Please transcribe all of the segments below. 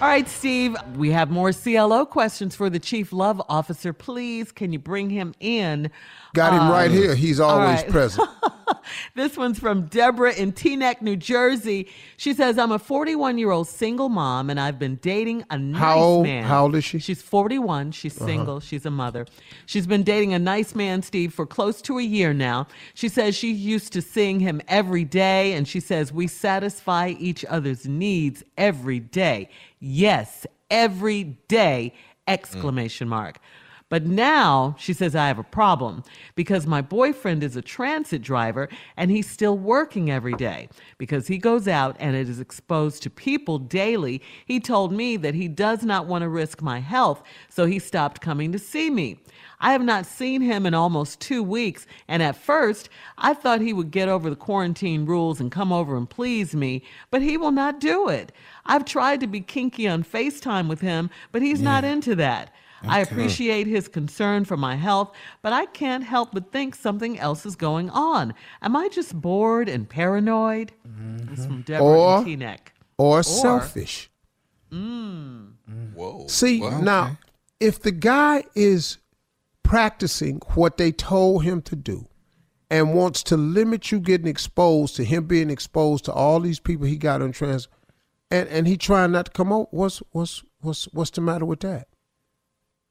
All right, Steve, we have more CLO questions for the Chief Love Officer. Please, can you bring him in? Got him um, right here. He's always right. present. this one's from Deborah in Teaneck, New Jersey. She says, I'm a 41 year old single mom and I've been dating a nice how old, man. How old is she? She's 41. She's uh-huh. single. She's a mother. She's been dating a nice man, Steve, for close to a year now. She says she used to seeing him every day and she says we satisfy each other's needs every day. Yes, every day! Exclamation mm. But now she says, I have a problem because my boyfriend is a transit driver and he's still working every day. Because he goes out and it is exposed to people daily, he told me that he does not want to risk my health, so he stopped coming to see me. I have not seen him in almost two weeks, and at first I thought he would get over the quarantine rules and come over and please me, but he will not do it. I've tried to be kinky on FaceTime with him, but he's yeah. not into that. Okay. I appreciate his concern for my health, but I can't help but think something else is going on. Am I just bored and paranoid? Mm-hmm. This from Deborah or, Teaneck. Or, or selfish. Mm. Whoa. See, well, now, okay. if the guy is practicing what they told him to do and wants to limit you getting exposed to him being exposed to all these people he got on trans and, and he trying not to come out, what's what's what's what's the matter with that?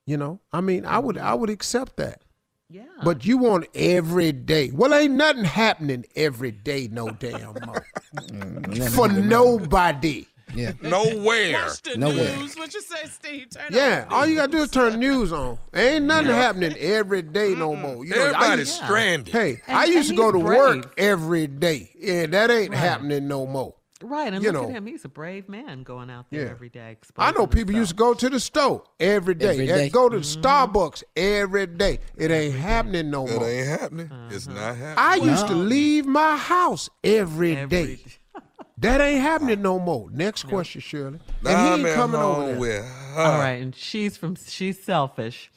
You know, I mean, I would I would accept that. Yeah. But you want every day. Well, ain't nothing happening every day, no damn more. Mm, For nobody. Yeah. Nowhere. Watch the Nowhere. news. What you say, Steve? Turn yeah, all you gotta do is turn the news on. Ain't nothing yeah. happening every day no more. You know, Everybody's stranded. Hey, and, I used to go to brave. work every day. Yeah, that ain't right. happening no more. Right, and you look know, at him; he's a brave man going out there yeah. every day. I know people himself. used to go to the store every day, every day. go to mm-hmm. Starbucks every day. It ain't happening no more. It ain't happening. Uh-huh. It's not happening. I well, used to leave my house every, every day. day. that ain't happening no more. Next question, Shirley. And he ain't coming over there. All right, and she's from she's selfish.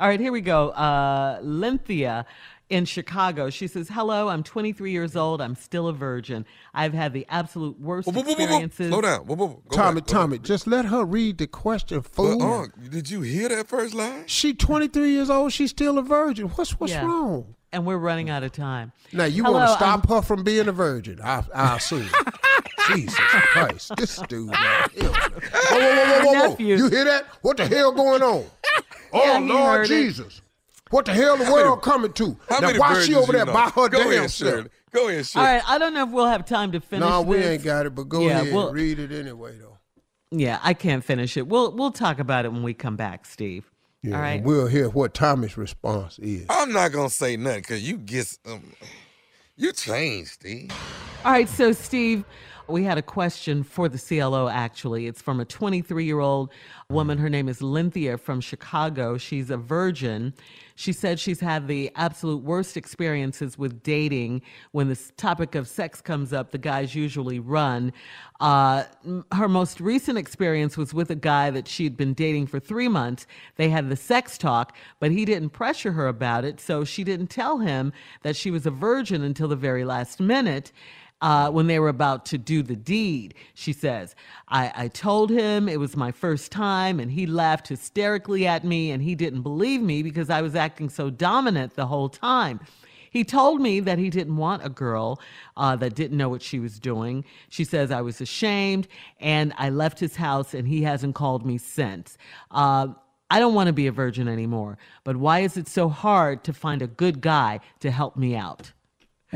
All right, here we go. Uh, Lynthia in Chicago. She says, Hello, I'm 23 years old. I'm still a virgin. I've had the absolute worst Whoa, whoa, whoa, whoa, whoa. experiences. Slow down. Whoa, whoa, whoa. Tommy, back, Tommy, back. just let her read the question, fool. But, uh, did you hear that first line? She 23 years old. She's still a virgin. What's what's Yeah. wrong? And we're running out of time. Now you want to stop I'm- her from being a virgin? I, I assume. Jesus Christ, this dude. Man. Whoa, whoa, whoa, whoa, whoa, whoa! You hear that? What the hell going on? Oh Yeah, he Lord Jesus. it. Jesus! What the hell the world coming to? How now why she over there know? by her Go damn ahead, self? Shirley. Go ahead, All Shirley. right, I don't know if we'll have time to finish No, we this. ain't got it. But go Yeah, ahead, well- read it anyway, though. Yeah, I can't finish it. We'll we'll talk about it when we come back, Steve. Yeah, All right. we'll hear what Tommy's response is. I'm not gonna say nothing because you get um, you changed, Steve. All right, so Steve, we had a question for the CLO actually. It's from a 23 year old woman. Her name is Lynthia from Chicago. She's a virgin. She said she's had the absolute worst experiences with dating. When this topic of sex comes up, the guys usually run. Uh, her most recent experience was with a guy that she'd been dating for three months. They had the sex talk, but he didn't pressure her about it, so she didn't tell him that she was a virgin until the very last minute uh, when they were about to do the deed. She says, I, I told him it was my first time, and he laughed hysterically at me, and he didn't believe me because I was acting so dominant the whole time. He told me that he didn't want a girl uh, that didn't know what she was doing. She says, I was ashamed, and I left his house, and he hasn't called me since. Uh, I don't want to be a virgin anymore, but why is it so hard to find a good guy to help me out?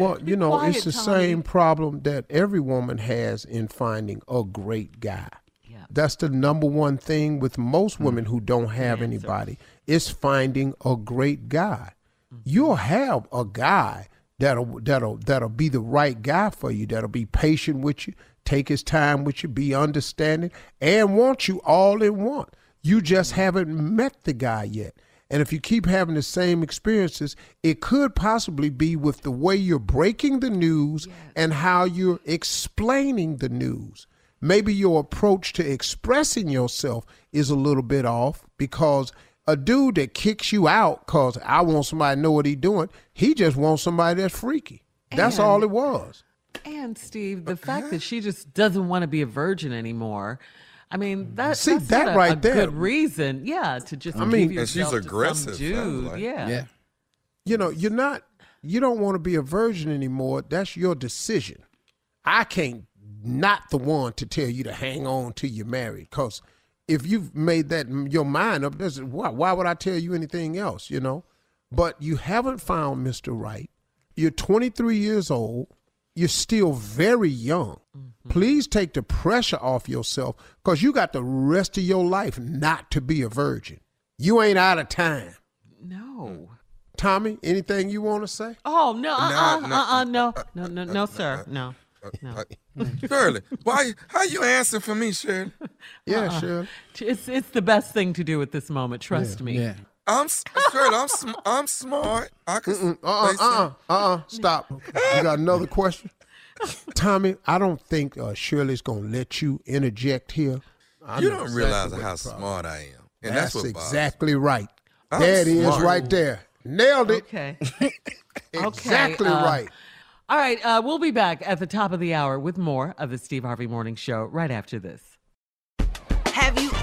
Well, you know, quiet, it's the Tommy. same problem that every woman has in finding a great guy. Yeah. That's the number one thing with most hmm. women who don't have anybody is finding a great guy. Mm-hmm. You'll have a guy that'll that'll that'll be the right guy for you, that'll be patient with you, take his time with you, be understanding, and want you all in one. You just mm-hmm. haven't met the guy yet. And if you keep having the same experiences, it could possibly be with the way you're breaking the news and how you're explaining the news. Maybe your approach to expressing yourself is a little bit off because a dude that kicks you out because I want somebody to know what he's doing, he just wants somebody that's freaky. That's And- all it was. And Steve, the fact that she just doesn't want to be a virgin anymore. I mean, that, See, that's that not a, right a there- good reason, yeah, to just I mean- give And she's yourself to some aggressive, dude, like. yeah. Yeah. you know, you're not, you don't want to be a virgin anymore. That's your decision. I can't, not the one to tell you to hang on till you're married. Because if you've made that your mind up, there's, why, why would I tell you anything else, you know? But you haven't found Mr. Right. You're 23 years old. You're still very young. Please take the pressure off yourself because you got the rest of your life not to be a virgin. You ain't out of time. No. Tommy, anything you want to say? Oh no, uh-uh, nah, uh, uh, no, no, no, no, sir, no, no. Shirley, why? How you answer for me, Shirley? Yeah, Uh-uh. sure. It's it's the best thing to do at this moment. Trust me. Yeah. I'm s- Shirley. I'm sm- I'm smart. I can. Uh uh say uh uh uh uh. Stop. You got another question? Tommy, I don't think uh, Shirley's gonna let you interject here. I You know don't exactly realize how problem- smart I am, and That's, that's, what bothers exactly right. I'm there it is, smart. right there. Nailed it. Okay. Exactly uh, right. All right. Uh, we'll be back at the top of the hour with more of the Steve Harvey Morning Show right after this.